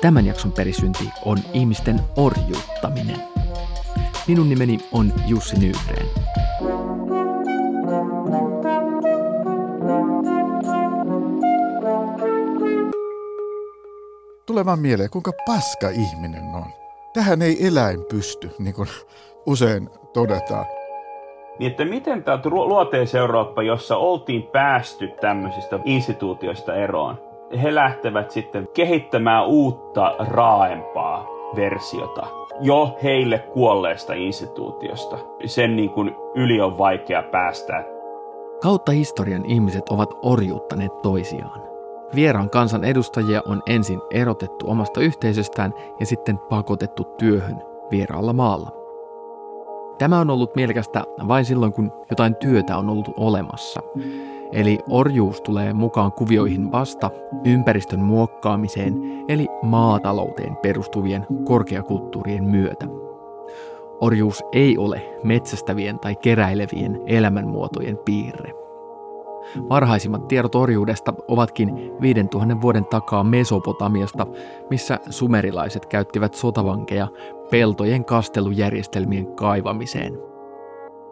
Tämän jakson perisynti on ihmisten orjuuttaminen. Minun nimeni on Jussi Nygren. Tulee vaan mieleen, kuinka paska ihminen on. Tähän ei eläin pysty, niin kuin usein todetaan. Niin, että miten tämä luoteis-Eurooppa, jossa oltiin päästy tämmöisistä instituutioista eroon, he lähtevät sitten kehittämään uutta, raaempaa versiota jo heille kuolleesta instituutiosta. Sen niin kuin yli on vaikea päästä. Kautta historian ihmiset ovat orjuuttaneet toisiaan. Vieraan kansan edustajia on ensin erotettu omasta yhteisöstään ja sitten pakotettu työhön vieraalla maalla. Tämä on ollut mielekästä vain silloin, kun jotain työtä on ollut olemassa. Eli orjuus tulee mukaan kuvioihin vasta ympäristön muokkaamiseen, eli maatalouteen perustuvien korkeakulttuurien myötä. Orjuus ei ole metsästävien tai keräilevien elämänmuotojen piirre. Varhaisimmat tiedot orjuudesta ovatkin 5000 vuoden takaa Mesopotamiasta, missä sumerilaiset käyttivät sotavankeja peltojen kastelujärjestelmien kaivamiseen.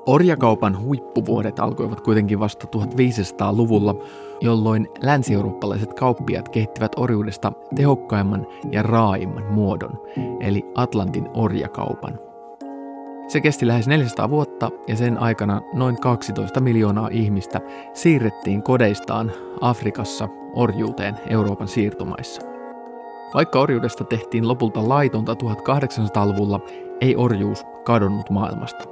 Orjakaupan huippuvuodet alkoivat kuitenkin vasta 1500-luvulla, jolloin länsi-eurooppalaiset kauppiat kehittivät orjuudesta tehokkaimman ja raaimman muodon, eli Atlantin orjakaupan – se kesti lähes 400 vuotta ja sen aikana noin 12 miljoonaa ihmistä siirrettiin kodeistaan Afrikassa orjuuteen Euroopan siirtomaissa. Vaikka orjuudesta tehtiin lopulta laitonta 1800-luvulla, ei orjuus kadonnut maailmasta.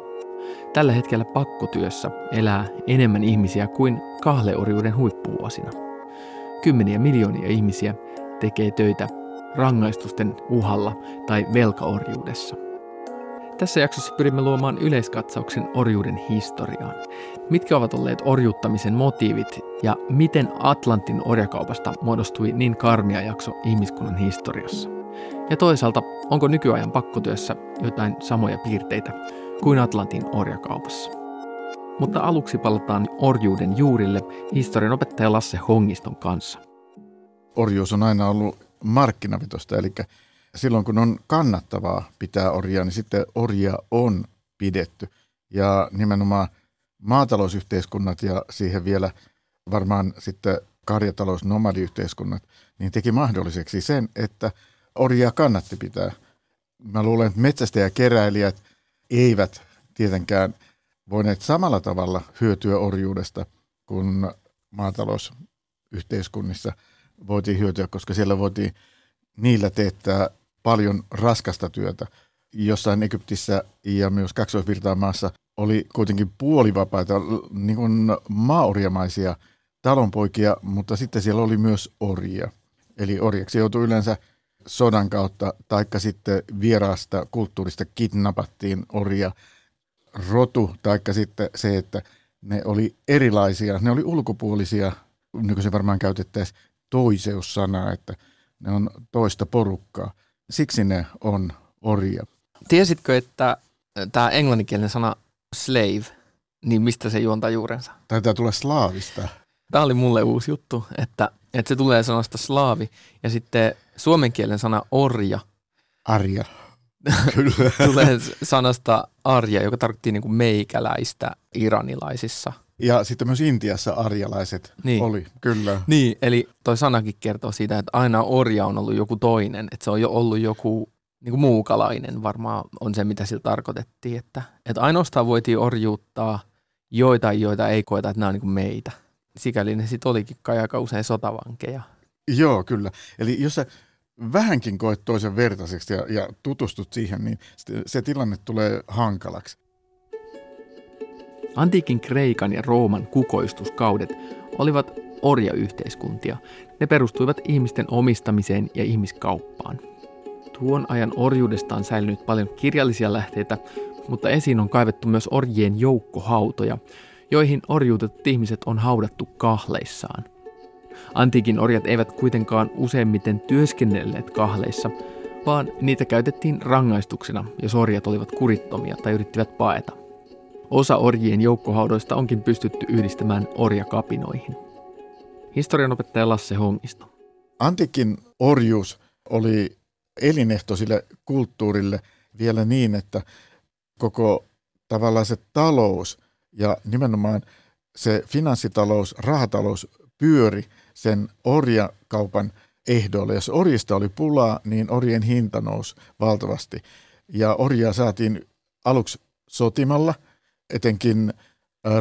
Tällä hetkellä pakkotyössä elää enemmän ihmisiä kuin kahleorjuuden huippuvuosina. Kymmeniä miljoonia ihmisiä tekee töitä rangaistusten uhalla tai velkaorjuudessa. Tässä jaksossa pyrimme luomaan yleiskatsauksen orjuuden historiaan. Mitkä ovat olleet orjuuttamisen motiivit ja miten Atlantin orjakaupasta muodostui niin karmia jakso ihmiskunnan historiassa. Ja toisaalta, onko nykyajan pakkotyössä jotain samoja piirteitä kuin Atlantin orjakaupassa. Mutta aluksi palataan orjuuden juurille historian opettaja Lasse Hongiston kanssa. Orjuus on aina ollut markkinavetosta, eli silloin kun on kannattavaa pitää orjaa, niin sitten orjia on pidetty. Ja nimenomaan maatalousyhteiskunnat ja siihen vielä varmaan sitten karjatalous, nomadiyhteiskunnat, niin teki mahdolliseksi sen, että orjia kannatti pitää. Mä luulen, että metsästä ja keräilijät eivät tietenkään voineet samalla tavalla hyötyä orjuudesta kuin maatalousyhteiskunnissa voitiin hyötyä, koska siellä voitiin niillä teettää paljon raskasta työtä. Jossain Egyptissä ja myös maassa oli kuitenkin puolivapaita, niin kuin maaorjamaisia talonpoikia, mutta sitten siellä oli myös orjia. Eli orjaksi joutui yleensä sodan kautta, taikka sitten vieraasta kulttuurista kidnappattiin orja rotu, taikka sitten se, että ne oli erilaisia, ne oli ulkopuolisia, nykyisin varmaan käytettäisiin toiseussanaa, että ne on toista porukkaa. Siksi ne on orja. Tiesitkö, että tämä englanninkielinen sana slave, niin mistä se juontaa juurensa? Taitaa tulla slaavista. Tämä oli mulle uusi juttu, että, että se tulee sanasta slaavi ja sitten suomenkielen sana orja. Arja. Kyllä. tulee sanasta arja, joka tarkoitti niin kuin meikäläistä iranilaisissa. Ja sitten myös Intiassa arjalaiset niin. oli, kyllä. Niin, eli toi sanakin kertoo siitä, että aina orja on ollut joku toinen, että se on jo ollut joku niin kuin muukalainen varmaan on se, mitä sillä tarkoitettiin, että, että ainoastaan voitiin orjuuttaa joita, joita ei koeta, että nämä on niin kuin meitä. Sikäli ne sitten olikin kai aika usein sotavankeja. Joo, kyllä. Eli jos sä vähänkin koet toisen vertaiseksi ja, ja tutustut siihen, niin se, se tilanne tulee hankalaksi. Antiikin Kreikan ja Rooman kukoistuskaudet olivat orjayhteiskuntia. Ne perustuivat ihmisten omistamiseen ja ihmiskauppaan. Tuon ajan orjuudesta on säilynyt paljon kirjallisia lähteitä, mutta esiin on kaivettu myös orjien joukkohautoja, joihin orjuutetut ihmiset on haudattu kahleissaan. Antiikin orjat eivät kuitenkaan useimmiten työskennelleet kahleissa, vaan niitä käytettiin rangaistuksena, jos orjat olivat kurittomia tai yrittivät paeta. Osa orjien joukkohaudoista onkin pystytty yhdistämään orjakapinoihin. Historianopettaja Lasse Hongisto. Antiikin orjuus oli elinehto sille kulttuurille vielä niin, että koko tavallaan se talous ja nimenomaan se finanssitalous, rahatalous pyöri sen orjakaupan ehdoilla. Jos orjista oli pulaa, niin orjen hinta nousi valtavasti. Ja orjia saatiin aluksi sotimalla, etenkin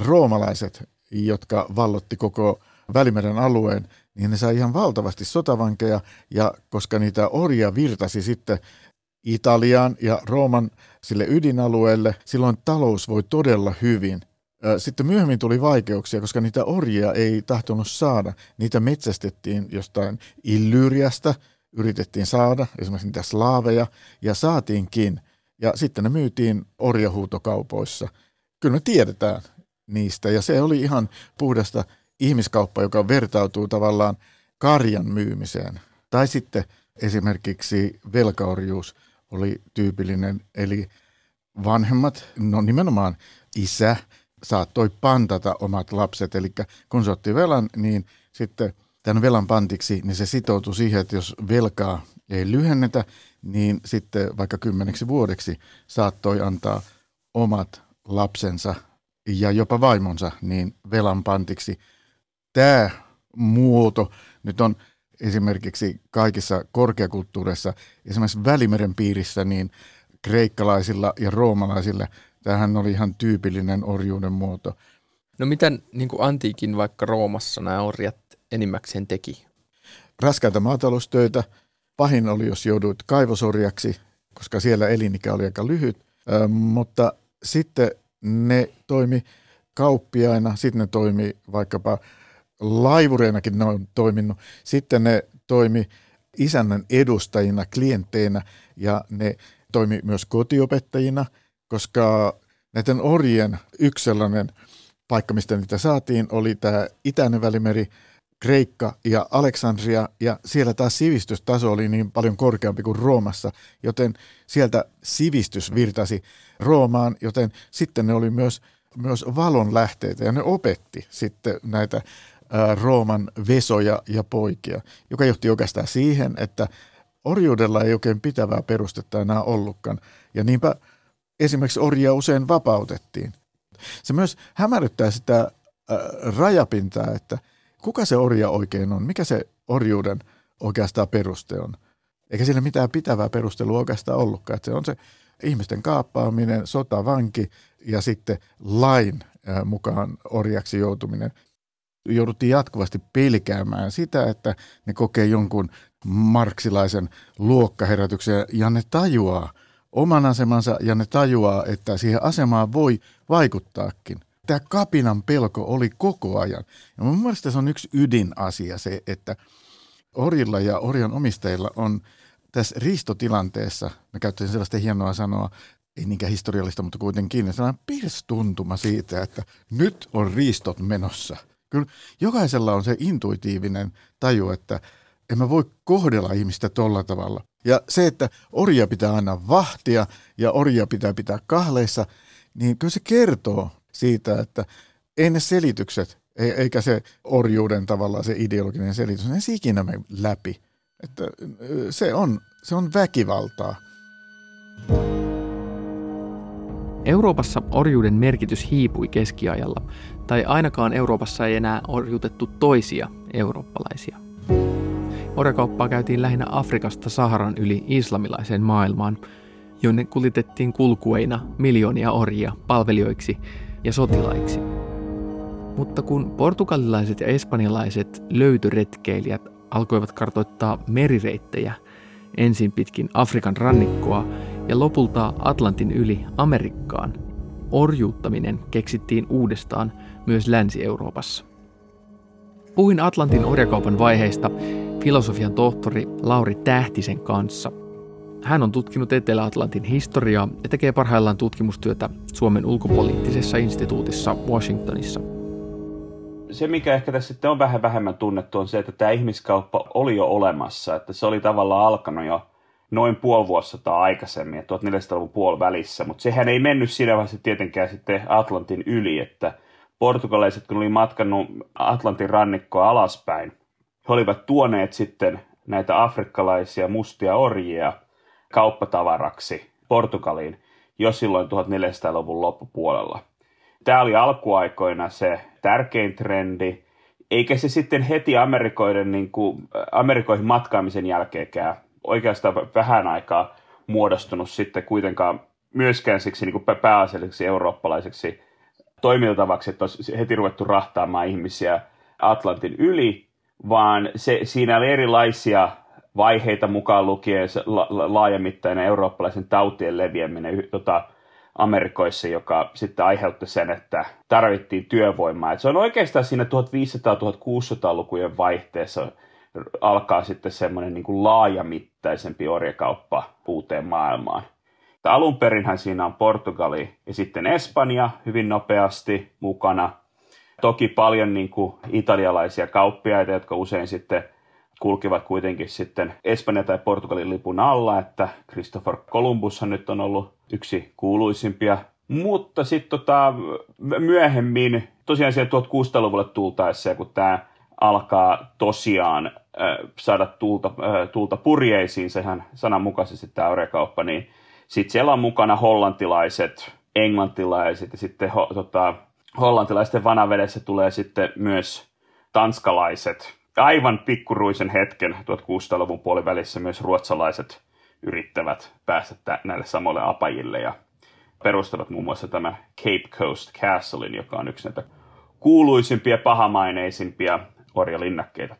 roomalaiset, jotka vallotti koko Välimeren alueen, niin ne sai ihan valtavasti sotavankeja, ja koska niitä orjia virtasi sitten Italiaan ja Rooman sille ydinalueelle, silloin talous voi todella hyvin – sitten myöhemmin tuli vaikeuksia, koska niitä orjia ei tahtonut saada. Niitä metsästettiin jostain Illyriasta, yritettiin saada esimerkiksi niitä slaaveja, ja saatiinkin. Ja sitten ne myytiin orjahuutokaupoissa. Kyllä me tiedetään niistä, ja se oli ihan puhdasta ihmiskauppaa, joka vertautuu tavallaan karjan myymiseen. Tai sitten esimerkiksi velkaorjuus oli tyypillinen, eli vanhemmat, no nimenomaan isä, saattoi pantata omat lapset. Eli kun se otti velan, niin sitten tämän velan pantiksi, niin se sitoutui siihen, että jos velkaa ei lyhennetä, niin sitten vaikka kymmeneksi vuodeksi saattoi antaa omat lapsensa ja jopa vaimonsa niin velan pantiksi. Tämä muoto nyt on esimerkiksi kaikissa korkeakulttuureissa, esimerkiksi Välimeren piirissä, niin kreikkalaisilla ja roomalaisilla Tämähän oli ihan tyypillinen orjuuden muoto. No miten niin kuin antiikin vaikka Roomassa nämä orjat enimmäkseen teki? Raskaita maataloustöitä. Pahin oli, jos jouduit kaivosorjaksi, koska siellä elinikä oli aika lyhyt. Ö, mutta sitten ne toimi kauppiaina, sitten ne toimi vaikkapa laivureinakin ne on toiminut. Sitten ne toimi isännän edustajina, klientteinä ja ne toimi myös kotiopettajina – koska näiden orjien yksi sellainen paikka, mistä niitä saatiin, oli tämä Itäinen välimeri, Kreikka ja Aleksandria, ja siellä taas sivistystaso oli niin paljon korkeampi kuin Roomassa, joten sieltä sivistys virtasi Roomaan, joten sitten ne oli myös, myös valon lähteitä, ja ne opetti sitten näitä ää, Rooman vesoja ja poikia, joka johti oikeastaan siihen, että orjuudella ei oikein pitävää perustetta enää ollutkaan, ja niinpä esimerkiksi orjia usein vapautettiin. Se myös hämärryttää sitä äh, rajapintaa, että kuka se orja oikein on, mikä se orjuuden oikeastaan peruste on. Eikä sillä mitään pitävää perustelua oikeastaan ollutkaan. Että se on se ihmisten kaappaaminen, sotavanki ja sitten lain mukaan orjaksi joutuminen. Jouduttiin jatkuvasti pelkäämään sitä, että ne kokee jonkun marksilaisen luokkaherätyksen ja ne tajuaa – oman asemansa ja ne tajuaa, että siihen asemaan voi vaikuttaakin. Tämä kapinan pelko oli koko ajan. Ja mun mielestä se on yksi ydinasia se, että orilla ja orjan omistajilla on tässä riistotilanteessa, mä käyttäisin sellaista hienoa sanoa, ei niinkään historiallista, mutta kuitenkin, sellainen pirstuntuma siitä, että nyt on riistot menossa. Kyllä jokaisella on se intuitiivinen taju, että en mä voi kohdella ihmistä tolla tavalla. Ja se, että orja pitää aina vahtia ja orja pitää pitää kahleissa, niin kyllä se kertoo siitä, että ei ne selitykset, eikä se orjuuden tavallaan se ideologinen selitys, ne ikinä me läpi. Että se on, se on väkivaltaa. Euroopassa orjuuden merkitys hiipui keskiajalla, tai ainakaan Euroopassa ei enää orjutettu toisia eurooppalaisia. Orjakauppaa käytiin lähinnä Afrikasta Saharan yli islamilaiseen maailmaan, jonne kulitettiin kulkueina miljoonia orjia palvelijoiksi ja sotilaiksi. Mutta kun portugalilaiset ja espanjalaiset löytöretkeilijät alkoivat kartoittaa merireittejä ensin pitkin Afrikan rannikkoa ja lopulta Atlantin yli Amerikkaan, orjuuttaminen keksittiin uudestaan myös Länsi-Euroopassa. Puhuin Atlantin orjakaupan vaiheista filosofian tohtori Lauri Tähtisen kanssa. Hän on tutkinut Etelä-Atlantin historiaa ja tekee parhaillaan tutkimustyötä Suomen ulkopoliittisessa instituutissa Washingtonissa. Se, mikä ehkä tässä sitten on vähän vähemmän tunnettu, on se, että tämä ihmiskauppa oli jo olemassa. Että se oli tavallaan alkanut jo noin puoli vuosisataa aikaisemmin, 1400-luvun puoli välissä, mutta sehän ei mennyt siinä vaiheessa tietenkään sitten Atlantin yli, että portugalaiset, kun oli matkannut Atlantin rannikkoa alaspäin, he olivat tuoneet sitten näitä afrikkalaisia mustia orjia kauppatavaraksi Portugaliin jo silloin 1400-luvun loppupuolella. Tämä oli alkuaikoina se tärkein trendi, eikä se sitten heti Amerikoiden, niin kuin, Amerikoihin matkaamisen jälkeenkään oikeastaan vähän aikaa muodostunut sitten kuitenkaan myöskään siksi niin kuin pääasialliseksi eurooppalaiseksi toimintatavaksi, että olisi heti ruvettu rahtaamaan ihmisiä Atlantin yli, vaan se, siinä oli erilaisia vaiheita mukaan lukien la, la, laajamittainen eurooppalaisen tautien leviäminen tota, Amerikoissa, joka sitten aiheutti sen, että tarvittiin työvoimaa. Et se on oikeastaan siinä 1500-1600-lukujen vaihteessa alkaa sitten semmoinen niin kuin laajamittaisempi orjakauppa uuteen maailmaan. Alun perinhän siinä on Portugali ja sitten Espanja hyvin nopeasti mukana. Toki paljon niin kuin italialaisia kauppiaita, jotka usein sitten kulkivat kuitenkin sitten Espanja tai Portugalin lipun alla, että Christopher Columbushan nyt on ollut yksi kuuluisimpia. Mutta sitten tota, myöhemmin, tosiaan siellä 1600-luvulle tultaessa, kun tämä alkaa tosiaan äh, saada tulta, äh, tulta purjeisiin, sehän sananmukaisesti tämä orjakauppa, niin sitten siellä on mukana hollantilaiset, englantilaiset ja sitten ho, tota, hollantilaisten vanavedessä tulee sitten myös tanskalaiset. Aivan pikkuruisen hetken 1600-luvun puolivälissä myös ruotsalaiset yrittävät päästä näille samoille apajille ja perustavat muun muassa tämä Cape Coast Castlein, joka on yksi näitä kuuluisimpia pahamaineisimpia orjalinnakkeita.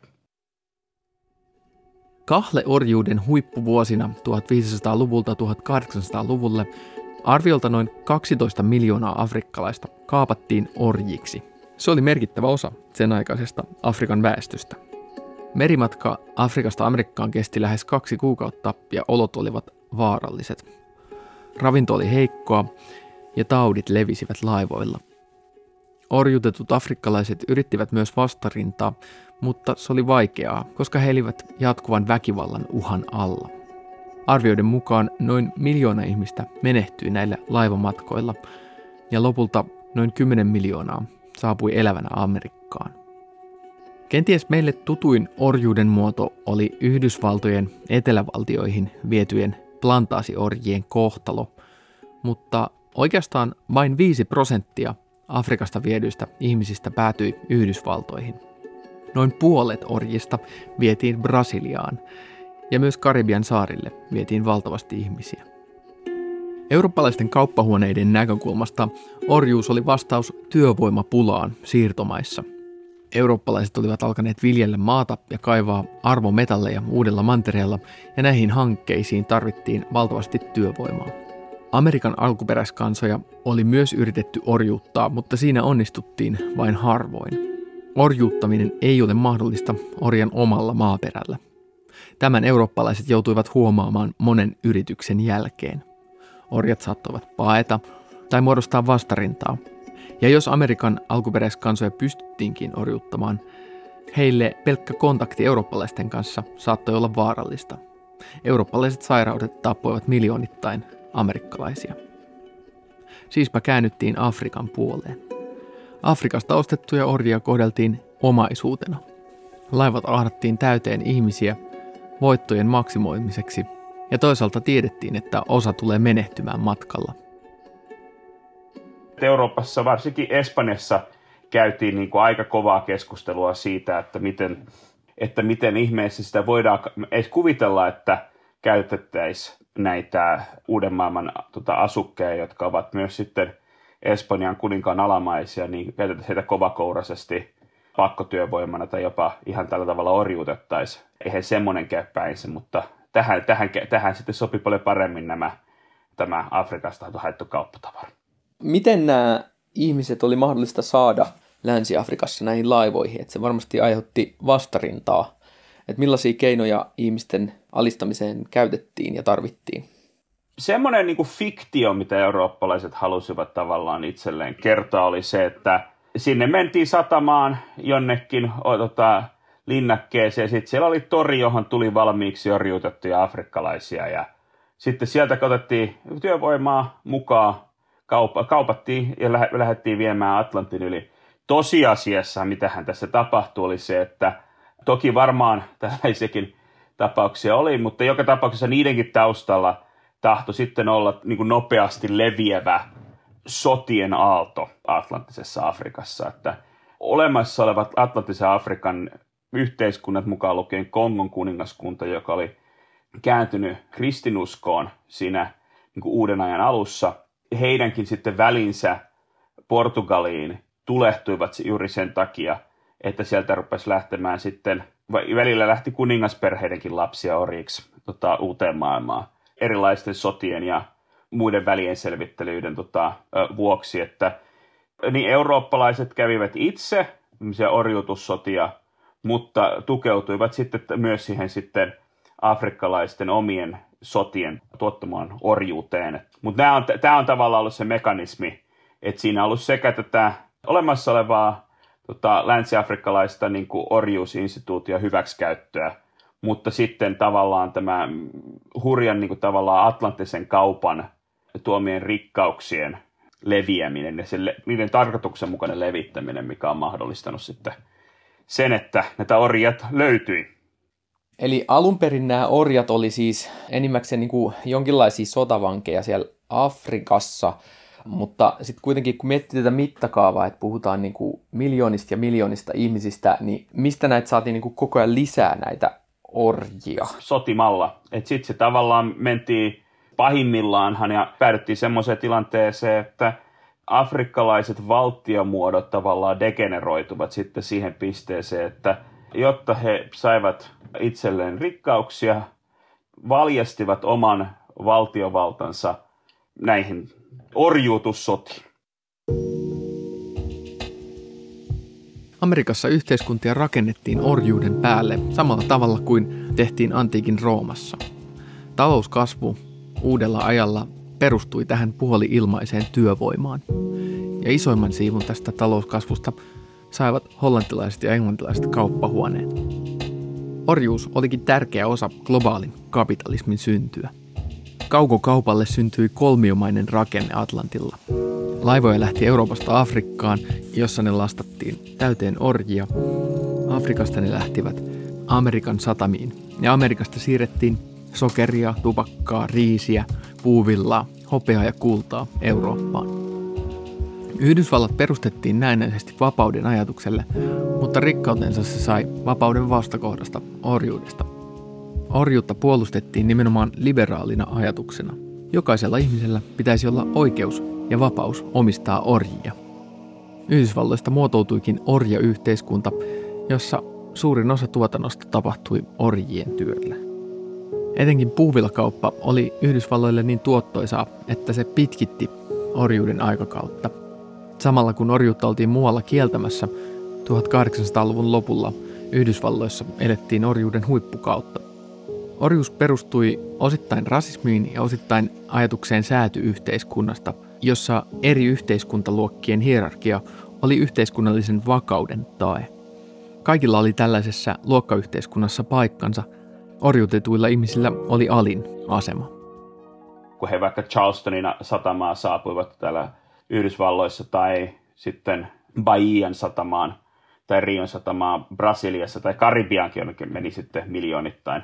Kahleorjuuden huippuvuosina 1500-luvulta 1800-luvulle arviolta noin 12 miljoonaa afrikkalaista kaapattiin orjiksi. Se oli merkittävä osa sen aikaisesta Afrikan väestöstä. Merimatka Afrikasta Amerikkaan kesti lähes kaksi kuukautta ja olot olivat vaaralliset. Ravinto oli heikkoa ja taudit levisivät laivoilla. Orjutetut afrikkalaiset yrittivät myös vastarintaa, mutta se oli vaikeaa, koska he elivät jatkuvan väkivallan uhan alla. Arvioiden mukaan noin miljoona ihmistä menehtyi näillä laivamatkoilla ja lopulta noin 10 miljoonaa saapui elävänä Amerikkaan. Kenties meille tutuin orjuuden muoto oli Yhdysvaltojen etelävaltioihin vietyjen plantaasiorjien kohtalo, mutta oikeastaan vain 5 prosenttia Afrikasta viedyistä ihmisistä päätyi Yhdysvaltoihin. Noin puolet orjista vietiin Brasiliaan ja myös Karibian saarille vietiin valtavasti ihmisiä. Eurooppalaisten kauppahuoneiden näkökulmasta orjuus oli vastaus työvoimapulaan siirtomaissa. Eurooppalaiset olivat alkaneet viljellä maata ja kaivaa arvometalleja uudella mantereella ja näihin hankkeisiin tarvittiin valtavasti työvoimaa. Amerikan alkuperäiskansoja oli myös yritetty orjuuttaa, mutta siinä onnistuttiin vain harvoin. Orjuuttaminen ei ole mahdollista orjan omalla maaperällä. Tämän eurooppalaiset joutuivat huomaamaan monen yrityksen jälkeen. Orjat saattoivat paeta tai muodostaa vastarintaa. Ja jos Amerikan alkuperäiskansoja pystyttiinkin orjuuttamaan, heille pelkkä kontakti eurooppalaisten kanssa saattoi olla vaarallista. Eurooppalaiset sairaudet tappoivat miljoonittain amerikkalaisia. Siispä käännyttiin Afrikan puoleen. Afrikasta ostettuja orjia kohdeltiin omaisuutena. Laivat ahdattiin täyteen ihmisiä voittojen maksimoimiseksi ja toisaalta tiedettiin, että osa tulee menehtymään matkalla. Euroopassa, varsinkin Espanjassa, käytiin niin kuin aika kovaa keskustelua siitä, että miten, että miten ihmeessä sitä voidaan edes kuvitella, että käytettäisiin näitä uuden maailman tota, asukkeja, jotka ovat myös sitten – Espanjan kuninkaan alamaisia, niin käytetään heitä kovakouraisesti pakkotyövoimana tai jopa ihan tällä tavalla orjuutettaisiin. Eihän semmoinen käy päinsä, mutta tähän, tähän, tähän sitten sopii paljon paremmin nämä, tämä Afrikasta haettu kauppatavara. Miten nämä ihmiset oli mahdollista saada Länsi-Afrikassa näihin laivoihin, että se varmasti aiheutti vastarintaa. Että millaisia keinoja ihmisten alistamiseen käytettiin ja tarvittiin? Semmoinen niin kuin fiktio, mitä eurooppalaiset halusivat tavallaan itselleen kertoa, oli se, että sinne mentiin satamaan jonnekin tota, linnakkeeseen. Sitten siellä oli tori, johon tuli valmiiksi orjuutettuja afrikkalaisia ja sitten sieltä otettiin työvoimaa mukaan, kaupa, kaupattiin ja lähe, lähdettiin viemään Atlantin yli. Tosiasiassa, mitähän tässä tapahtui, oli se, että toki varmaan tällaisiakin tapauksia oli, mutta joka tapauksessa niidenkin taustalla tahto sitten olla niin kuin nopeasti leviävä sotien aalto Atlanttisessa Afrikassa, että olemassa olevat Atlanttisen Afrikan yhteiskunnat mukaan lukien Kongon kuningaskunta, joka oli kääntynyt kristinuskoon siinä niin kuin uuden ajan alussa, heidänkin sitten välinsä Portugaliin tulehtuivat juuri sen takia, että sieltä rupesi lähtemään sitten, välillä lähti kuningasperheidenkin lapsia oriksi tota, uuteen maailmaan. Erilaisten sotien ja muiden välien selvittelyiden tota, vuoksi, että niin eurooppalaiset kävivät itse orjuutussotia, mutta tukeutuivat sitten myös siihen sitten afrikkalaisten omien sotien tuottamaan orjuuteen. Mutta tämä on tavallaan ollut se mekanismi, että siinä on ollut sekä tätä olemassa olevaa tota, länsi-afrikkalaista niin orjuusinstituutia hyväksikäyttöä, mutta sitten tavallaan tämä hurjan niin kuin tavallaan atlanttisen kaupan tuomien rikkauksien leviäminen ja sen, niiden tarkoituksenmukainen levittäminen, mikä on mahdollistanut sitten sen, että näitä orjat löytyi. Eli alun perin nämä orjat oli siis enimmäkseen niin kuin jonkinlaisia sotavankeja siellä Afrikassa, mutta sitten kuitenkin kun miettii tätä mittakaavaa, että puhutaan niin kuin miljoonista ja miljoonista ihmisistä, niin mistä näitä saatiin niin kuin koko ajan lisää näitä orjia? Sotimalla. Että sitten se tavallaan mentiin pahimmillaanhan ja päädyttiin semmoiseen tilanteeseen, että afrikkalaiset valtiomuodot tavallaan degeneroituvat sitten siihen pisteeseen, että jotta he saivat itselleen rikkauksia, valjastivat oman valtiovaltansa näihin orjuutussotiin. Amerikassa yhteiskuntia rakennettiin orjuuden päälle samalla tavalla kuin tehtiin antiikin Roomassa. Talouskasvu uudella ajalla perustui tähän puoli-ilmaiseen työvoimaan. Ja isoimman siivun tästä talouskasvusta saivat hollantilaiset ja englantilaiset kauppahuoneet. Orjuus olikin tärkeä osa globaalin kapitalismin syntyä. Kaukokaupalle syntyi kolmiomainen rakenne Atlantilla. Laivoja lähti Euroopasta Afrikkaan, jossa ne lastattiin täyteen orjia. Afrikasta ne lähtivät Amerikan satamiin ja Amerikasta siirrettiin sokeria, tupakkaa, riisiä, puuvillaa, hopeaa ja kultaa Eurooppaan. Yhdysvallat perustettiin näennäisesti vapauden ajatukselle, mutta rikkautensa se sai vapauden vastakohdasta, orjuudesta. Orjuutta puolustettiin nimenomaan liberaalina ajatuksena. Jokaisella ihmisellä pitäisi olla oikeus ja vapaus omistaa orjia. Yhdysvalloista muotoutuikin orjayhteiskunta, jossa suurin osa tuotannosta tapahtui orjien työllä. Etenkin puuvillakauppa oli Yhdysvalloille niin tuottoisaa, että se pitkitti orjuuden aikakautta. Samalla kun orjuutta oltiin muualla kieltämässä, 1800-luvun lopulla Yhdysvalloissa elettiin orjuuden huippukautta. Orjuus perustui osittain rasismiin ja osittain ajatukseen säätyyhteiskunnasta, jossa eri yhteiskuntaluokkien hierarkia oli yhteiskunnallisen vakauden tae. Kaikilla oli tällaisessa luokkayhteiskunnassa paikkansa – Orjutetuilla ihmisillä oli alin asema. Kun he vaikka Charlestonin satamaa saapuivat täällä Yhdysvalloissa tai sitten Bahian satamaan tai Rion satamaan Brasiliassa tai Karibiankin meni sitten miljoonittain.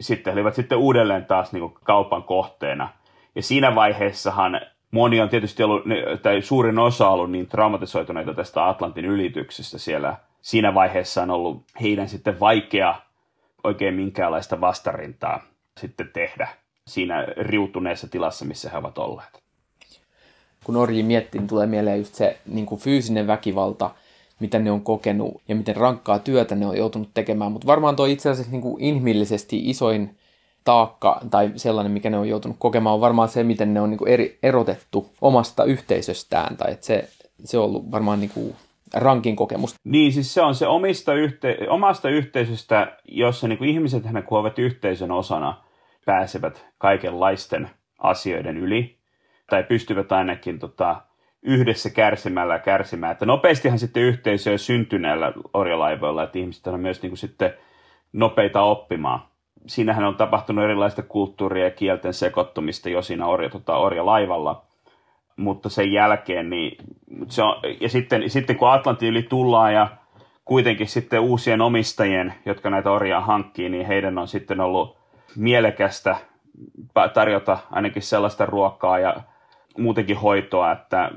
Sitten he olivat sitten uudelleen taas niin kuin kaupan kohteena. Ja siinä vaiheessahan moni on tietysti ollut, tai suurin osa on ollut niin traumatisoituneita tästä Atlantin ylityksestä siellä. Siinä vaiheessa on ollut heidän sitten vaikea oikein minkäänlaista vastarintaa sitten tehdä siinä riutuneessa tilassa, missä he ovat olleet. Kun Orji miettii, niin tulee mieleen just se niin kuin fyysinen väkivalta, mitä ne on kokenut ja miten rankkaa työtä ne on joutunut tekemään. Mutta varmaan tuo itse asiassa niin kuin inhimillisesti isoin taakka tai sellainen, mikä ne on joutunut kokemaan, on varmaan se, miten ne on niin kuin eri, erotettu omasta yhteisöstään. Tai että se, se on ollut varmaan niin kuin rankin kokemusta. Niin, siis se on se omista yhte- omasta yhteisöstä, jossa niin kuin ihmiset hän kuovat yhteisön osana, pääsevät kaikenlaisten asioiden yli, tai pystyvät ainakin tota, yhdessä kärsimällä kärsimään. Että nopeastihan sitten yhteisöä syntyi näillä orjalaivoilla, että ihmiset on myös niin kuin sitten nopeita oppimaan. Siinähän on tapahtunut erilaista kulttuuria ja kielten sekoittumista jo siinä orja, tota, orjalaivalla, mutta sen jälkeen, niin se on, ja sitten, sitten kun Atlantin yli tullaan ja kuitenkin sitten uusien omistajien, jotka näitä orjaa hankkii, niin heidän on sitten ollut mielekästä tarjota ainakin sellaista ruokaa ja muutenkin hoitoa, että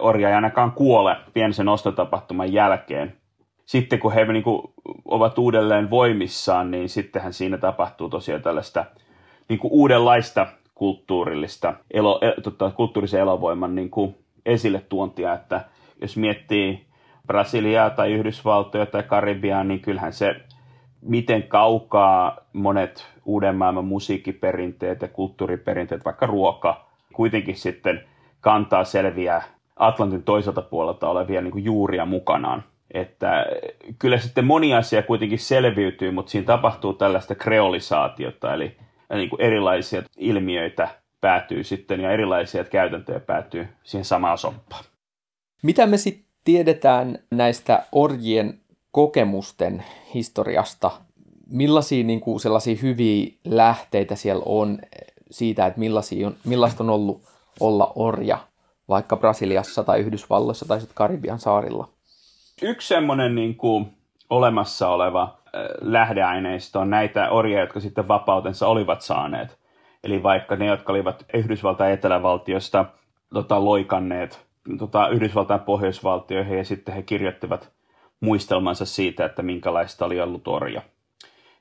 orja ei ainakaan kuole pienen ostotapahtuman jälkeen. Sitten kun he niin kuin, ovat uudelleen voimissaan, niin sittenhän siinä tapahtuu tosiaan tällaista niin kuin uudenlaista kulttuurillista, elo, e, tota, kulttuurisen elovoiman niin kuin esille tuontia, että jos miettii Brasiliaa tai Yhdysvaltoja tai Karibiaa, niin kyllähän se, miten kaukaa monet uuden maailman musiikkiperinteet ja kulttuuriperinteet, vaikka ruoka, kuitenkin sitten kantaa selviä Atlantin toiselta puolelta olevia niin kuin juuria mukanaan. Että kyllä sitten moni asia kuitenkin selviytyy, mutta siinä tapahtuu tällaista kreolisaatiota, eli niin kuin erilaisia ilmiöitä päätyy sitten ja erilaisia käytäntöjä päätyy siihen samaan soppaan. Mitä me sitten tiedetään näistä orjien kokemusten historiasta? Millaisia niin kuin sellaisia hyviä lähteitä siellä on siitä, että millaisia on, millaista on ollut olla orja vaikka Brasiliassa tai Yhdysvalloissa tai sitten Karibian saarilla? Yksi semmoinen niin kuin olemassa oleva äh, lähdeaineisto on näitä orjia, jotka sitten vapautensa olivat saaneet. Eli vaikka ne, jotka olivat Yhdysvaltain etelävaltiosta tota, loikanneet tota, Yhdysvaltain pohjoisvaltioihin ja sitten he kirjoittivat muistelmansa siitä, että minkälaista oli ollut orja.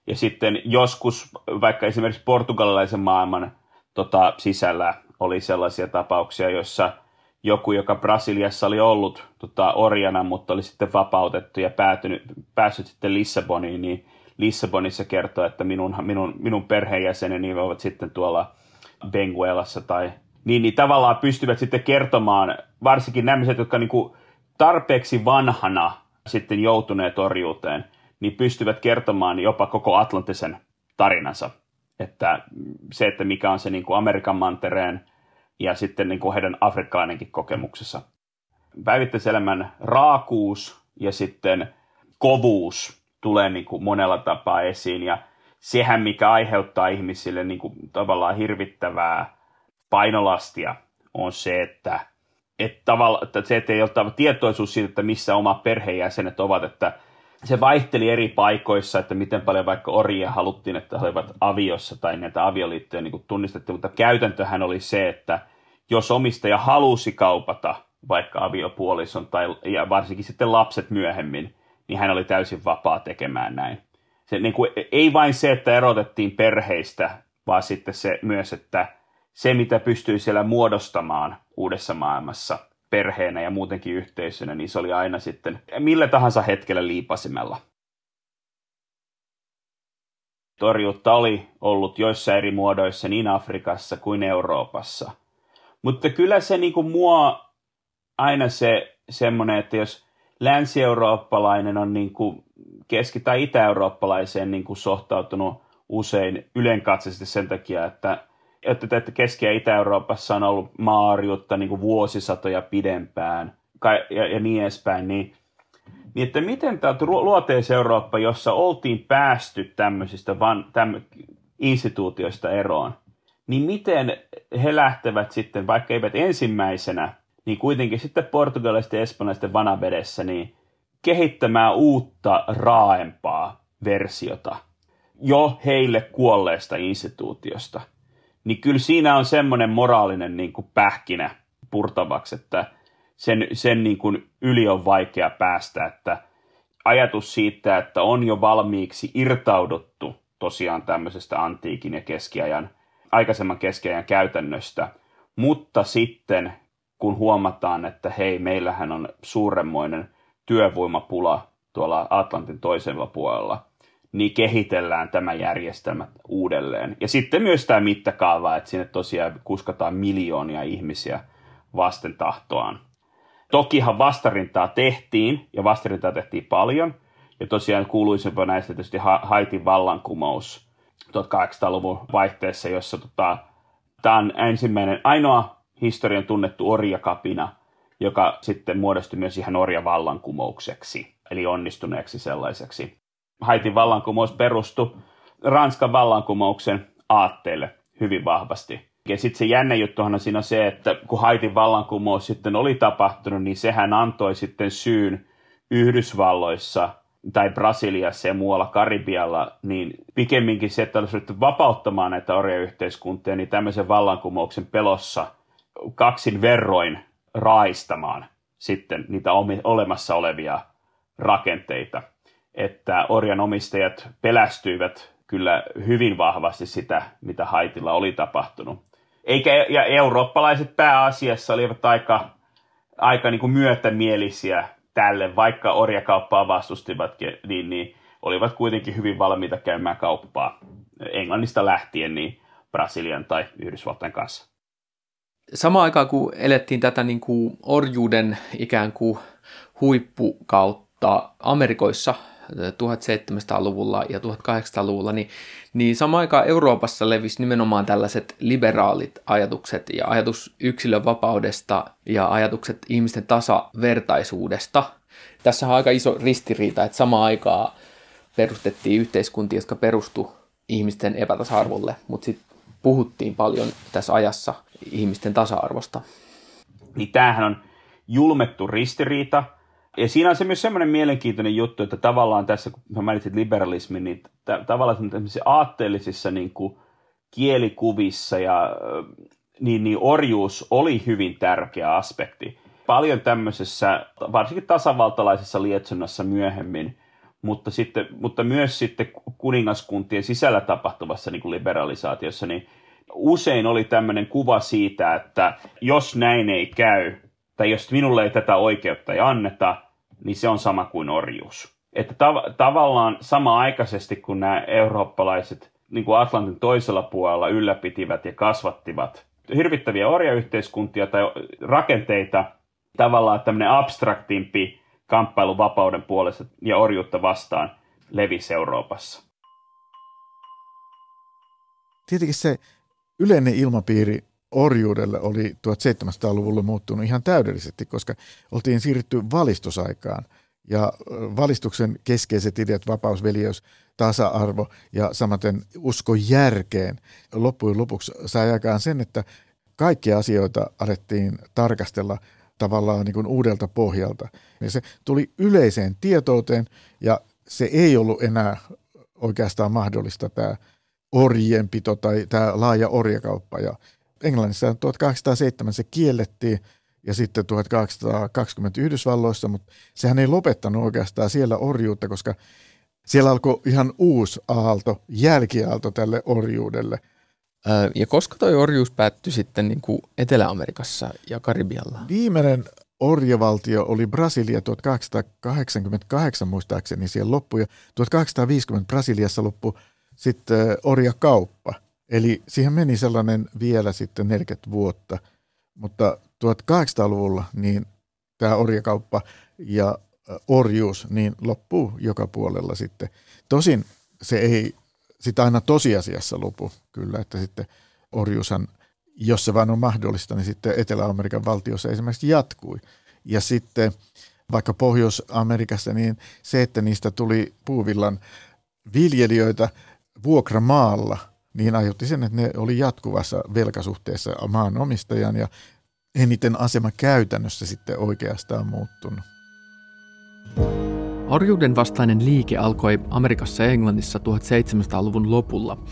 Ja sitten joskus vaikka esimerkiksi portugalilaisen maailman tota, sisällä oli sellaisia tapauksia, joissa joku, joka Brasiliassa oli ollut tota, orjana, mutta oli sitten vapautettu ja päätynyt, päässyt sitten Lissaboniin, niin Lissabonissa kertoo, että minun, minun, minun perheenjäseneni ovat sitten tuolla Benguelassa tai niin, niin tavallaan pystyvät sitten kertomaan, varsinkin nämä, jotka niin kuin tarpeeksi vanhana sitten joutuneet orjuuteen, niin pystyvät kertomaan jopa koko Atlantisen tarinansa. Että se, että mikä on se niin kuin Amerikan mantereen ja sitten niin kuin heidän afrikkalainenkin kokemuksessa. Päivittäiselämän raakuus ja sitten kovuus tulee niin kuin monella tapaa esiin ja sehän, mikä aiheuttaa ihmisille niin kuin tavallaan hirvittävää painolastia, on se, että, että, tavalla, että se, että ei ole tietoisuus siitä, että missä oma perheenjäsenet ovat, että se vaihteli eri paikoissa, että miten paljon vaikka orjia haluttiin, että he olivat aviossa tai näitä avioliittoja niin tunnistettiin, mutta käytäntöhän oli se, että jos omistaja halusi kaupata vaikka aviopuolison tai ja varsinkin sitten lapset myöhemmin, niin hän oli täysin vapaa tekemään näin. Se, niin kuin, ei vain se, että erotettiin perheistä, vaan sitten se myös, että se, mitä pystyi siellä muodostamaan uudessa maailmassa perheenä ja muutenkin yhteisönä, niin se oli aina sitten millä tahansa hetkellä liipasimella. Torjuutta oli ollut joissa eri muodoissa niin Afrikassa kuin Euroopassa. Mutta kyllä se niin kuin mua aina se semmoinen, että jos länsi-eurooppalainen on niin kuin keski- tai itä-eurooppalaiseen niin kuin sohtautunut usein ylenkatseisesti sen takia, että että, että Keski- ja Itä-Euroopassa on ollut maariutta niin kuin vuosisatoja pidempään ja, ja niin edespäin, niin, niin että miten tämä luoteis-Eurooppa, jossa oltiin päästy tämmöisistä van, tämmö, instituutioista eroon, niin miten he lähtevät sitten, vaikka eivät ensimmäisenä, niin kuitenkin sitten portugalaisten ja espanjalaisten vanavedessä, niin kehittämään uutta raaempaa versiota jo heille kuolleesta instituutiosta – niin kyllä siinä on semmoinen moraalinen niin kuin pähkinä purtavaksi, että sen, sen niin kuin yli on vaikea päästä, että ajatus siitä, että on jo valmiiksi irtauduttu tosiaan tämmöisestä antiikin ja keskiajan, aikaisemman keskiajan käytännöstä, mutta sitten kun huomataan, että hei, meillähän on suuremmoinen työvoimapula tuolla Atlantin toisella puolella, niin kehitellään tämä järjestelmä uudelleen. Ja sitten myös tämä mittakaava, että sinne tosiaan kuskataan miljoonia ihmisiä vasten tahtoaan. Tokihan vastarintaa tehtiin, ja vastarintaa tehtiin paljon, ja tosiaan kuuluisempaa näistä tietysti Haitin vallankumous 1800-luvun vaihteessa, jossa tota, tämä on ensimmäinen, ainoa historian tunnettu orjakapina, joka sitten muodostui myös ihan orjavallankumoukseksi, eli onnistuneeksi sellaiseksi. Haitin vallankumous perustui Ranskan vallankumouksen aatteelle hyvin vahvasti. Ja sitten se jännä juttuhan siinä on se, että kun Haitin vallankumous sitten oli tapahtunut, niin sehän antoi sitten syyn Yhdysvalloissa tai Brasiliassa ja muualla Karibialla, niin pikemminkin se, että olisi vapauttamaan näitä orjayhteiskuntia, niin tämmöisen vallankumouksen pelossa kaksin verroin raistamaan sitten niitä olemassa olevia rakenteita. Että orjan omistajat pelästyivät kyllä hyvin vahvasti sitä, mitä Haitilla oli tapahtunut. Eikä, ja eurooppalaiset pääasiassa olivat aika, aika niin kuin myötämielisiä tälle, vaikka orjakauppaa vastustivatkin, niin, niin olivat kuitenkin hyvin valmiita käymään kauppaa Englannista lähtien niin Brasilian tai Yhdysvaltain kanssa. Samaan aikaan, kun elettiin tätä niin kuin orjuuden ikään kuin huippukautta Amerikoissa 1700-luvulla ja 1800-luvulla, niin, niin samaan aikaan Euroopassa levisi nimenomaan tällaiset liberaalit ajatukset ja ajatus yksilön vapaudesta ja ajatukset ihmisten tasavertaisuudesta. Tässä on aika iso ristiriita, että samaan aikaan perustettiin yhteiskuntia, jotka perustu ihmisten epätasa-arvolle, mutta sitten puhuttiin paljon tässä ajassa ihmisten tasa-arvosta. Niin tämähän on julmettu ristiriita – ja siinä on se myös semmoinen mielenkiintoinen juttu, että tavallaan tässä, kun mä mainitsin liberalismin, niin t- tavallaan aatteellisissa niin kuin kielikuvissa ja niin, niin orjuus oli hyvin tärkeä aspekti. Paljon tämmöisessä, varsinkin tasavaltalaisessa lietsonnassa myöhemmin, mutta, sitten, mutta myös sitten kuningaskuntien sisällä tapahtuvassa niin kuin liberalisaatiossa, niin usein oli tämmöinen kuva siitä, että jos näin ei käy, tai jos minulle ei tätä oikeutta ei anneta, niin se on sama kuin orjuus. Että tav- tavallaan sama-aikaisesti, kun nämä eurooppalaiset niin kuin Atlantin toisella puolella ylläpitivät ja kasvattivat hirvittäviä orjayhteiskuntia tai rakenteita, tavallaan tämmöinen abstraktimpi kamppailu vapauden puolesta ja orjuutta vastaan levisi Euroopassa. Tietenkin se yleinen ilmapiiri orjuudelle oli 1700-luvulla muuttunut ihan täydellisesti, koska oltiin siirrytty valistusaikaan. Ja valistuksen keskeiset ideat, vapaus, veljeys, tasa-arvo ja samaten usko järkeen loppujen lopuksi sai aikaan sen, että kaikkia asioita alettiin tarkastella tavallaan niin kuin uudelta pohjalta. Ja se tuli yleiseen tietouteen ja se ei ollut enää oikeastaan mahdollista tämä orjienpito tai tämä laaja orjakauppa. Ja Englannissa 1807 se kiellettiin ja sitten 1820 Yhdysvalloissa, mutta sehän ei lopettanut oikeastaan siellä orjuutta, koska siellä alkoi ihan uusi aalto, jälkiaalto tälle orjuudelle. Ja koska toi orjuus päättyi sitten niin kuin Etelä-Amerikassa ja Karibialla? Viimeinen orjavaltio oli Brasilia 1888 muistaakseni siellä loppui ja 1850 Brasiliassa loppui sitten orjakauppa – Eli siihen meni sellainen vielä sitten 40 vuotta, mutta 1800-luvulla niin tämä orjakauppa ja orjuus niin loppuu joka puolella sitten. Tosin se ei sitä aina tosiasiassa lopu kyllä, että sitten orjuushan, jos se vain on mahdollista, niin sitten Etelä-Amerikan valtiossa esimerkiksi jatkui. Ja sitten vaikka Pohjois-Amerikassa, niin se, että niistä tuli puuvillan viljelijöitä vuokramaalla – niin aiheutti sen, että ne oli jatkuvassa velkasuhteessa maanomistajan ja eniten asema käytännössä sitten oikeastaan muuttunut. Orjuuden vastainen liike alkoi Amerikassa ja Englannissa 1700-luvun lopulla.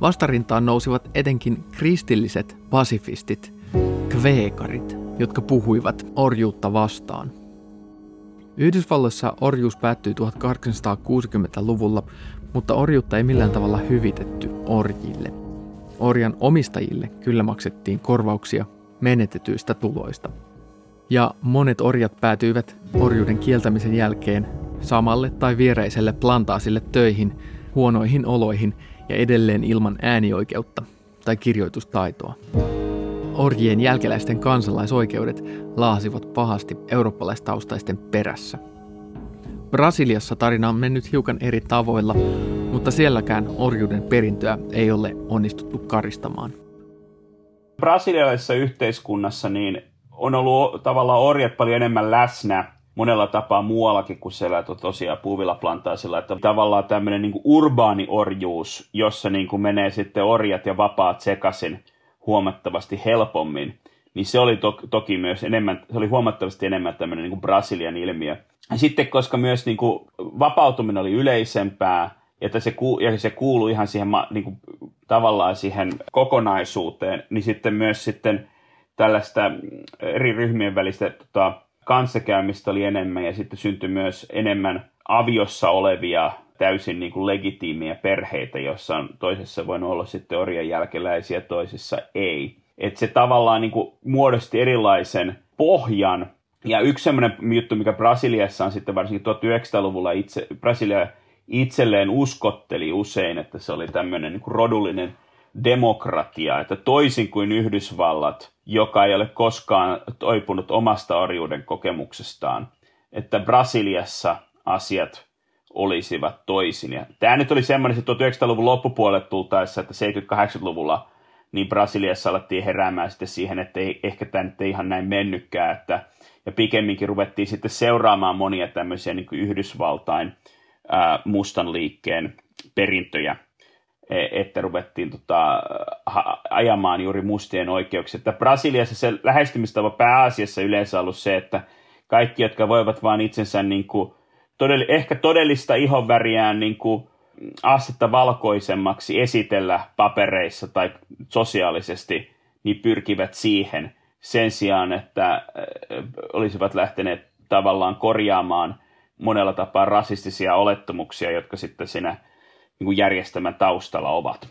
Vastarintaan nousivat etenkin kristilliset pasifistit, kveekarit, jotka puhuivat orjuutta vastaan. Yhdysvalloissa orjuus päättyi 1860-luvulla, mutta orjuutta ei millään tavalla hyvitetty orjille. Orjan omistajille kyllä maksettiin korvauksia menetetyistä tuloista. Ja monet orjat päätyivät orjuuden kieltämisen jälkeen samalle tai viereiselle plantaasille töihin, huonoihin oloihin ja edelleen ilman äänioikeutta tai kirjoitustaitoa. orjien jälkeläisten kansalaisoikeudet laasivat pahasti eurooppalaistaustaisten perässä. Brasiliassa tarina on mennyt hiukan eri tavoilla, mutta sielläkään orjuuden perintöä ei ole onnistuttu karistamaan. Brasilialaisessa yhteiskunnassa niin on ollut tavallaan orjat paljon enemmän läsnä monella tapaa muuallakin kuin siellä tosiaan puuvillaplantaasilla, että tavallaan tämmöinen niin urbaani orjuus, jossa niin kuin menee sitten orjat ja vapaat sekaisin huomattavasti helpommin, niin se oli to- toki myös enemmän, se oli huomattavasti enemmän tämmöinen niin kuin Brasilian ilmiö. Sitten koska myös niin kuin vapautuminen oli yleisempää, että se, ku, ja se kuului ihan siihen niin kuin, tavallaan siihen kokonaisuuteen, niin sitten myös sitten tällaista eri ryhmien välistä tota, kanssakäymistä oli enemmän ja sitten syntyi myös enemmän aviossa olevia täysin niin kuin legitiimiä perheitä, jossa on toisessa voinut olla sitten orjan jälkeläisiä, toisessa ei. Että se tavallaan niin kuin muodosti erilaisen pohjan. Ja yksi semmoinen juttu, mikä Brasiliassa on sitten varsinkin 1900-luvulla itse, Brasilia itselleen uskotteli usein, että se oli tämmöinen niin kuin rodullinen demokratia, että toisin kuin Yhdysvallat, joka ei ole koskaan toipunut omasta orjuuden kokemuksestaan, että Brasiliassa asiat olisivat toisin. Ja tämä nyt oli semmoinen, että 1900-luvun loppupuolelle tultaessa, että 70-80-luvulla niin Brasiliassa alettiin heräämään sitten siihen, että ei, ehkä tämä nyt ei ihan näin mennytkään, että, ja pikemminkin ruvettiin sitten seuraamaan monia tämmöisiä niin kuin Yhdysvaltain ää, mustan liikkeen perintöjä, e, että ruvettiin tota, ajamaan juuri mustien oikeuksia. Että Brasiliassa se lähestymistapa pääasiassa yleensä ollut se, että kaikki, jotka voivat vain itsensä niin kuin, todell, ehkä todellista ihonväriään niin kuin, astetta valkoisemmaksi esitellä papereissa tai sosiaalisesti, niin pyrkivät siihen sen sijaan, että olisivat lähteneet tavallaan korjaamaan monella tapaa rasistisia olettamuksia, jotka sitten siinä niin järjestelmän taustalla ovat.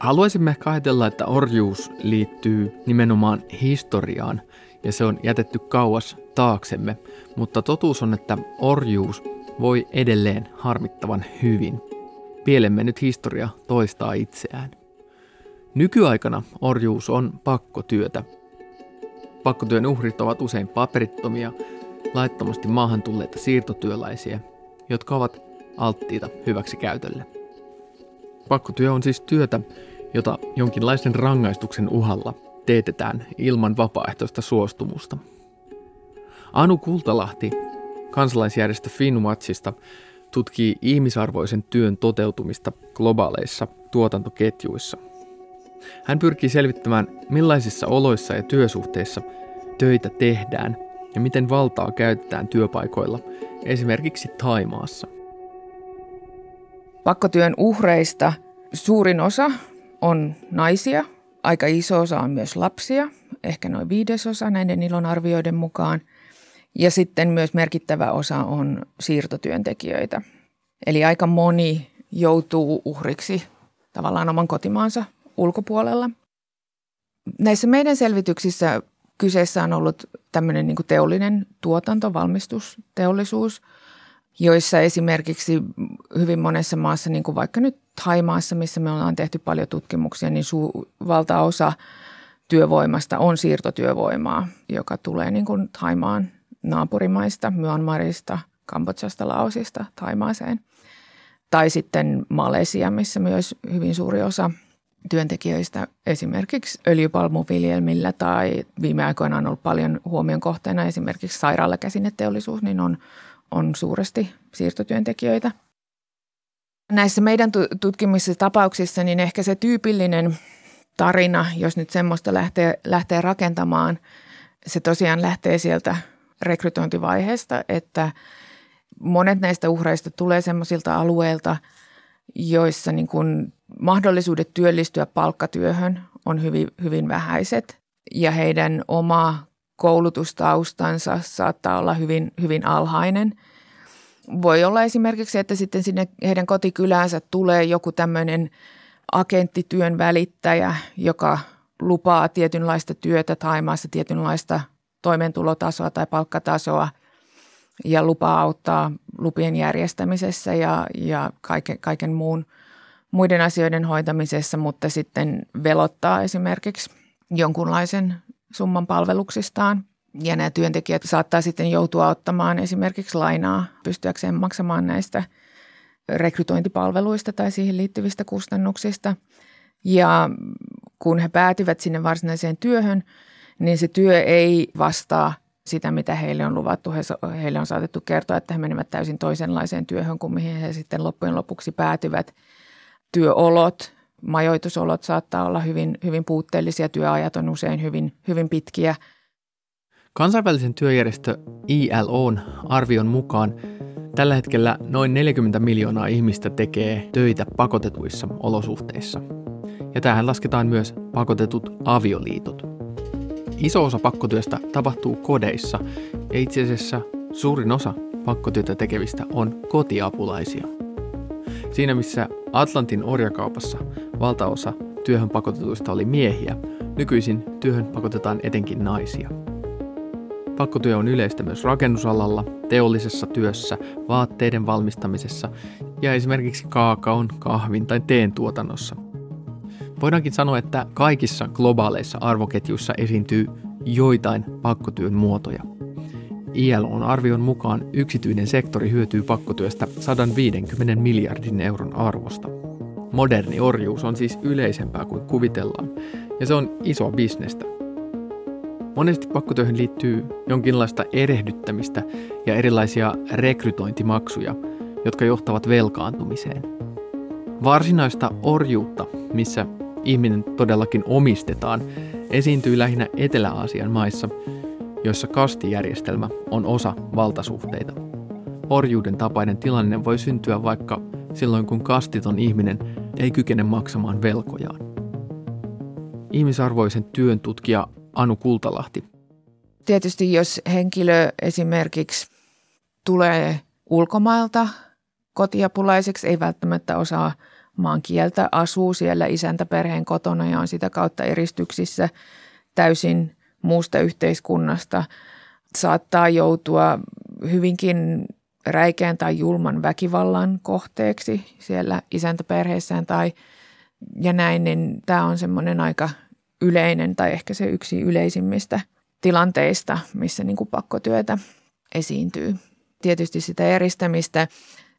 Haluaisimme ehkä ajatella, että orjuus liittyy nimenomaan historiaan ja se on jätetty kauas taaksemme, mutta totuus on, että orjuus voi edelleen harmittavan hyvin. Pielemme nyt historia toistaa itseään. Nykyaikana orjuus on pakkotyötä. Pakkotyön uhrit ovat usein paperittomia, laittomasti maahan tulleita siirtotyöläisiä, jotka ovat alttiita hyväksi käytölle. Pakkotyö on siis työtä, jota jonkinlaisen rangaistuksen uhalla teetetään ilman vapaaehtoista suostumusta. Anu Kultalahti kansalaisjärjestö Finwatchista tutkii ihmisarvoisen työn toteutumista globaaleissa tuotantoketjuissa. Hän pyrkii selvittämään, millaisissa oloissa ja työsuhteissa töitä tehdään ja miten valtaa käytetään työpaikoilla, esimerkiksi Taimaassa. Pakkotyön uhreista suurin osa on naisia, aika iso osa on myös lapsia, ehkä noin viidesosa näiden ilon arvioiden mukaan – ja sitten myös merkittävä osa on siirtotyöntekijöitä. Eli aika moni joutuu uhriksi tavallaan oman kotimaansa ulkopuolella. Näissä meidän selvityksissä kyseessä on ollut tämmöinen niin teollinen tuotanto, valmistusteollisuus, joissa esimerkiksi hyvin monessa maassa, niin kuin vaikka nyt Haimaassa, missä me ollaan tehty paljon tutkimuksia, niin su- valtaosa työvoimasta on siirtotyövoimaa, joka tulee niin kuin Haimaan naapurimaista, Myanmarista, Kambodsasta, Laosista, Taimaaseen. Tai sitten Malesia, missä myös hyvin suuri osa työntekijöistä esimerkiksi öljypalmuviljelmillä tai viime aikoina on ollut paljon huomion kohteena esimerkiksi sairaalakäsineteollisuus, niin on, on suuresti siirtotyöntekijöitä. Näissä meidän tutkimisissa tapauksissa niin ehkä se tyypillinen tarina, jos nyt semmoista lähtee, lähtee rakentamaan, se tosiaan lähtee sieltä rekrytointivaiheesta, että monet näistä uhreista tulee sellaisilta alueilta, joissa niin kuin mahdollisuudet työllistyä palkkatyöhön on hyvin, hyvin vähäiset ja heidän oma koulutustaustansa saattaa olla hyvin, hyvin alhainen. Voi olla esimerkiksi, että sitten sinne heidän kotikyläänsä tulee joku tämmöinen agenttityön välittäjä, joka lupaa tietynlaista työtä Taimaassa, tietynlaista toimeentulotasoa tai palkkatasoa ja lupaa auttaa lupien järjestämisessä ja, ja kaiken, kaiken muun, muiden asioiden hoitamisessa, mutta sitten velottaa esimerkiksi jonkunlaisen summan palveluksistaan. Ja nämä työntekijät saattaa sitten joutua ottamaan esimerkiksi lainaa pystyäkseen maksamaan näistä rekrytointipalveluista tai siihen liittyvistä kustannuksista. Ja kun he päätyvät sinne varsinaiseen työhön, niin se työ ei vastaa sitä, mitä heille on luvattu. He, heille on saatettu kertoa, että he menevät täysin toisenlaiseen työhön kuin mihin he sitten loppujen lopuksi päätyvät. Työolot, majoitusolot saattaa olla hyvin, hyvin puutteellisia, työajat on usein hyvin, hyvin pitkiä. Kansainvälisen työjärjestö ILOn arvion mukaan tällä hetkellä noin 40 miljoonaa ihmistä tekee töitä pakotetuissa olosuhteissa. Ja tähän lasketaan myös pakotetut avioliitot. Iso osa pakkotyöstä tapahtuu kodeissa ja itse asiassa suurin osa pakkotyötä tekevistä on kotiapulaisia. Siinä missä Atlantin orjakaupassa valtaosa työhön pakotetuista oli miehiä, nykyisin työhön pakotetaan etenkin naisia. Pakkotyö on yleistä myös rakennusalalla, teollisessa työssä, vaatteiden valmistamisessa ja esimerkiksi kaakaon, kahvin tai teen tuotannossa. Voidaankin sanoa, että kaikissa globaaleissa arvoketjuissa esiintyy joitain pakkotyön muotoja. ILOn arvion mukaan yksityinen sektori hyötyy pakkotyöstä 150 miljardin euron arvosta. Moderni orjuus on siis yleisempää kuin kuvitellaan, ja se on iso bisnestä. Monesti pakkotyöhön liittyy jonkinlaista erehdyttämistä ja erilaisia rekrytointimaksuja, jotka johtavat velkaantumiseen. Varsinaista orjuutta, missä ihminen todellakin omistetaan, esiintyy lähinnä Etelä-Aasian maissa, joissa kastijärjestelmä on osa valtasuhteita. Orjuuden tapainen tilanne voi syntyä vaikka silloin, kun kastiton ihminen ei kykene maksamaan velkojaan. Ihmisarvoisen työn tutkija Anu Kultalahti. Tietysti jos henkilö esimerkiksi tulee ulkomailta kotiapulaiseksi, ei välttämättä osaa maan kieltä, asuu siellä isäntäperheen kotona ja on sitä kautta eristyksissä täysin muusta yhteiskunnasta, saattaa joutua hyvinkin räikeän tai julman väkivallan kohteeksi siellä isäntäperheessään tai ja näin, niin tämä on semmoinen aika yleinen tai ehkä se yksi yleisimmistä tilanteista, missä niin kuin pakkotyötä esiintyy. Tietysti sitä eristämistä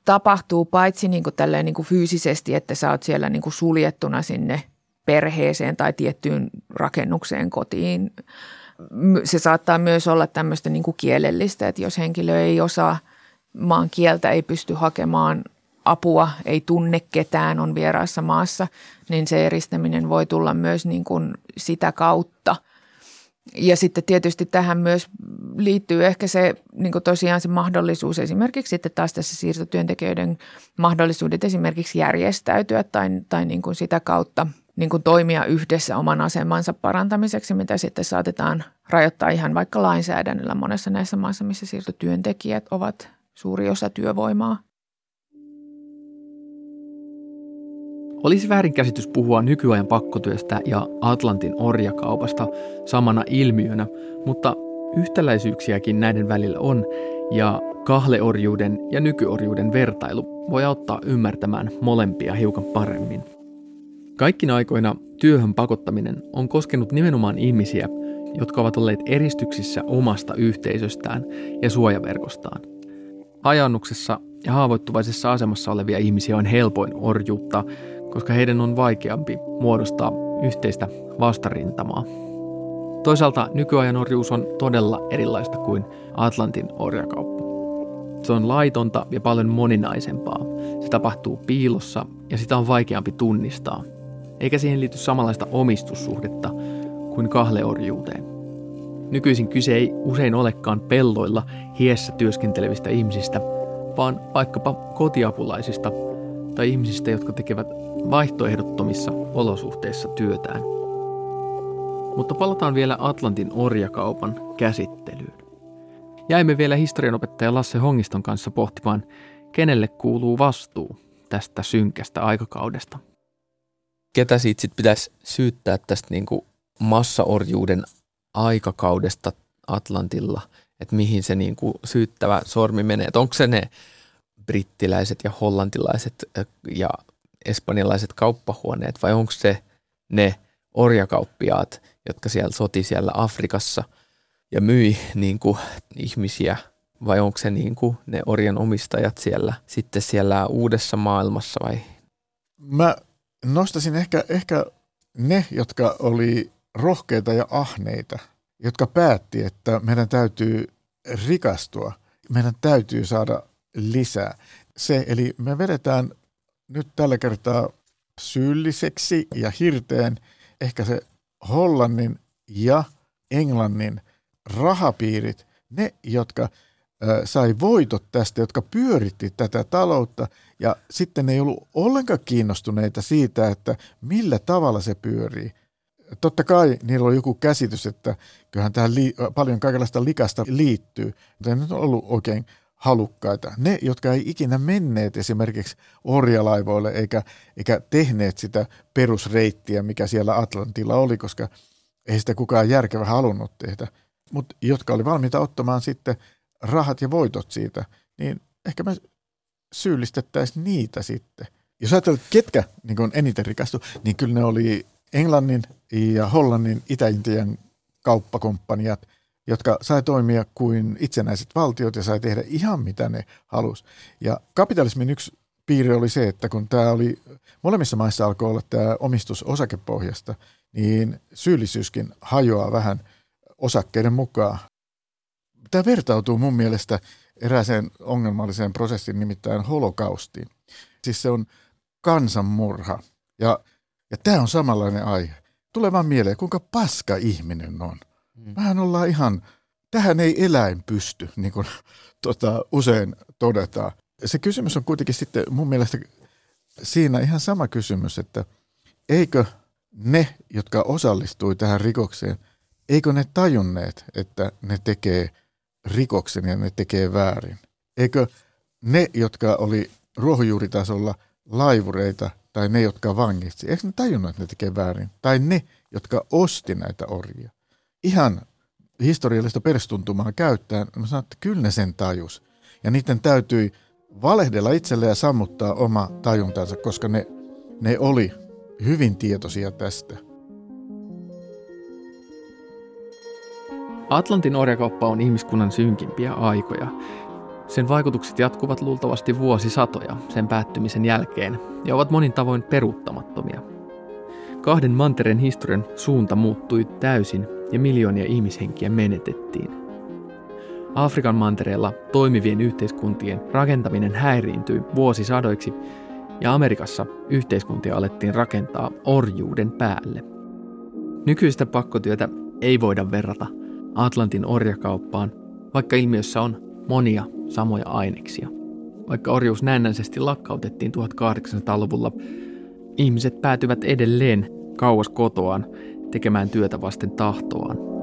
tapahtuu paitsi niin kuin niin kuin fyysisesti, että sä oot siellä niin kuin suljettuna sinne perheeseen tai tiettyyn rakennukseen kotiin. Se saattaa myös olla tämmöistä niin kuin kielellistä, että jos henkilö ei osaa maan kieltä, ei pysty hakemaan apua, ei tunne ketään, on vieraassa maassa, niin se eristäminen voi tulla myös niin kuin sitä kautta – ja sitten tietysti tähän myös liittyy ehkä se niin tosiaan se mahdollisuus esimerkiksi sitten taas tässä siirtotyöntekijöiden mahdollisuudet esimerkiksi järjestäytyä tai, tai niin kuin sitä kautta niin kuin toimia yhdessä oman asemansa parantamiseksi, mitä sitten saatetaan rajoittaa ihan vaikka lainsäädännöllä monessa näissä maissa, missä siirtotyöntekijät ovat suuri osa työvoimaa. Olisi väärinkäsitys puhua nykyajan pakkotyöstä ja Atlantin orjakaupasta samana ilmiönä, mutta yhtäläisyyksiäkin näiden välillä on, ja kahleorjuuden ja nykyorjuuden vertailu voi auttaa ymmärtämään molempia hiukan paremmin. Kaikkina aikoina työhön pakottaminen on koskenut nimenomaan ihmisiä, jotka ovat olleet eristyksissä omasta yhteisöstään ja suojaverkostaan. Hajannuksessa ja haavoittuvaisessa asemassa olevia ihmisiä on helpoin orjuutta, koska heidän on vaikeampi muodostaa yhteistä vastarintamaa. Toisaalta nykyajan orjuus on todella erilaista kuin Atlantin orjakauppa. Se on laitonta ja paljon moninaisempaa. Se tapahtuu piilossa ja sitä on vaikeampi tunnistaa. Eikä siihen liity samanlaista omistussuhdetta kuin kahleorjuuteen. Nykyisin kyse ei usein olekaan pelloilla hiessä työskentelevistä ihmisistä, vaan vaikkapa kotiapulaisista tai ihmisistä, jotka tekevät vaihtoehdottomissa olosuhteissa työtään. Mutta palataan vielä Atlantin orjakaupan käsittelyyn. Jäimme vielä historianopettaja Lasse Hongiston kanssa pohtimaan, kenelle kuuluu vastuu tästä synkästä aikakaudesta. Ketä siitä sitten pitäisi syyttää tästä niin kuin massaorjuuden aikakaudesta Atlantilla, että mihin se niin kuin syyttävä sormi menee. Onko se ne brittiläiset ja hollantilaiset ja espanjalaiset kauppahuoneet vai onko se ne orjakauppiaat, jotka siellä soti siellä Afrikassa ja myi niin kuin, ihmisiä vai onko se niin kuin ne orjan omistajat siellä sitten siellä uudessa maailmassa vai? Mä nostasin ehkä, ehkä ne, jotka oli rohkeita ja ahneita, jotka päätti, että meidän täytyy rikastua, meidän täytyy saada lisää. Se, eli me vedetään nyt tällä kertaa syylliseksi ja hirteen ehkä se Hollannin ja Englannin rahapiirit, ne, jotka sai voitot tästä, jotka pyöritti tätä taloutta ja sitten ne ei ollut ollenkaan kiinnostuneita siitä, että millä tavalla se pyörii. Totta kai niillä on joku käsitys, että kyllähän tähän li- paljon kaikenlaista likasta liittyy, mutta ne on ollut oikein halukkaita. Ne, jotka ei ikinä menneet esimerkiksi orjalaivoille eikä, eikä tehneet sitä perusreittiä, mikä siellä Atlantilla oli, koska ei sitä kukaan järkevä halunnut tehdä, mutta jotka oli valmiita ottamaan sitten rahat ja voitot siitä, niin ehkä me syyllistettäisiin niitä sitten. Jos ajatellaan, ketkä niin eniten rikastu, niin kyllä ne oli Englannin ja Hollannin Itä-Intian kauppakomppaniat, jotka sai toimia kuin itsenäiset valtiot ja sai tehdä ihan mitä ne halusi. Ja kapitalismin yksi piirre oli se, että kun tämä oli, molemmissa maissa alkoi olla tämä omistus osakepohjasta, niin syyllisyyskin hajoaa vähän osakkeiden mukaan. Tämä vertautuu mun mielestä erääseen ongelmalliseen prosessiin, nimittäin holokaustiin. Siis se on kansanmurha. Ja, ja tämä on samanlainen aihe. Tulee vaan mieleen, kuinka paska ihminen on. Mm. Ollaan ihan, tähän ei eläin pysty, niin kuin tota, usein todetaan. Se kysymys on kuitenkin sitten mun mielestä siinä ihan sama kysymys, että eikö ne, jotka osallistui tähän rikokseen, eikö ne tajunneet, että ne tekee rikoksen ja ne tekee väärin? Eikö ne, jotka oli ruohonjuuritasolla laivureita tai ne, jotka vangitsi, eikö ne tajunnut, että ne tekee väärin? Tai ne, jotka osti näitä orjia? Ihan historiallista perstuntumaa käyttäen, mä sanon, että kyllä ne sen tajus. Ja niiden täytyi valehdella itselle ja sammuttaa oma tajuntansa, koska ne, ne oli hyvin tietoisia tästä. Atlantin orjakauppa on ihmiskunnan synkimpiä aikoja. Sen vaikutukset jatkuvat luultavasti vuosisatoja sen päättymisen jälkeen ja ovat monin tavoin peruuttamattomia. Kahden mantereen historian suunta muuttui täysin ja miljoonia ihmishenkiä menetettiin. Afrikan mantereella toimivien yhteiskuntien rakentaminen häiriintyi vuosisadoiksi ja Amerikassa yhteiskuntia alettiin rakentaa orjuuden päälle. Nykyistä pakkotyötä ei voida verrata Atlantin orjakauppaan, vaikka ilmiössä on monia samoja aineksia. Vaikka orjuus näennäisesti lakkautettiin 1800-luvulla, ihmiset päätyvät edelleen kauas kotoaan tekemään työtä vasten tahtoaan.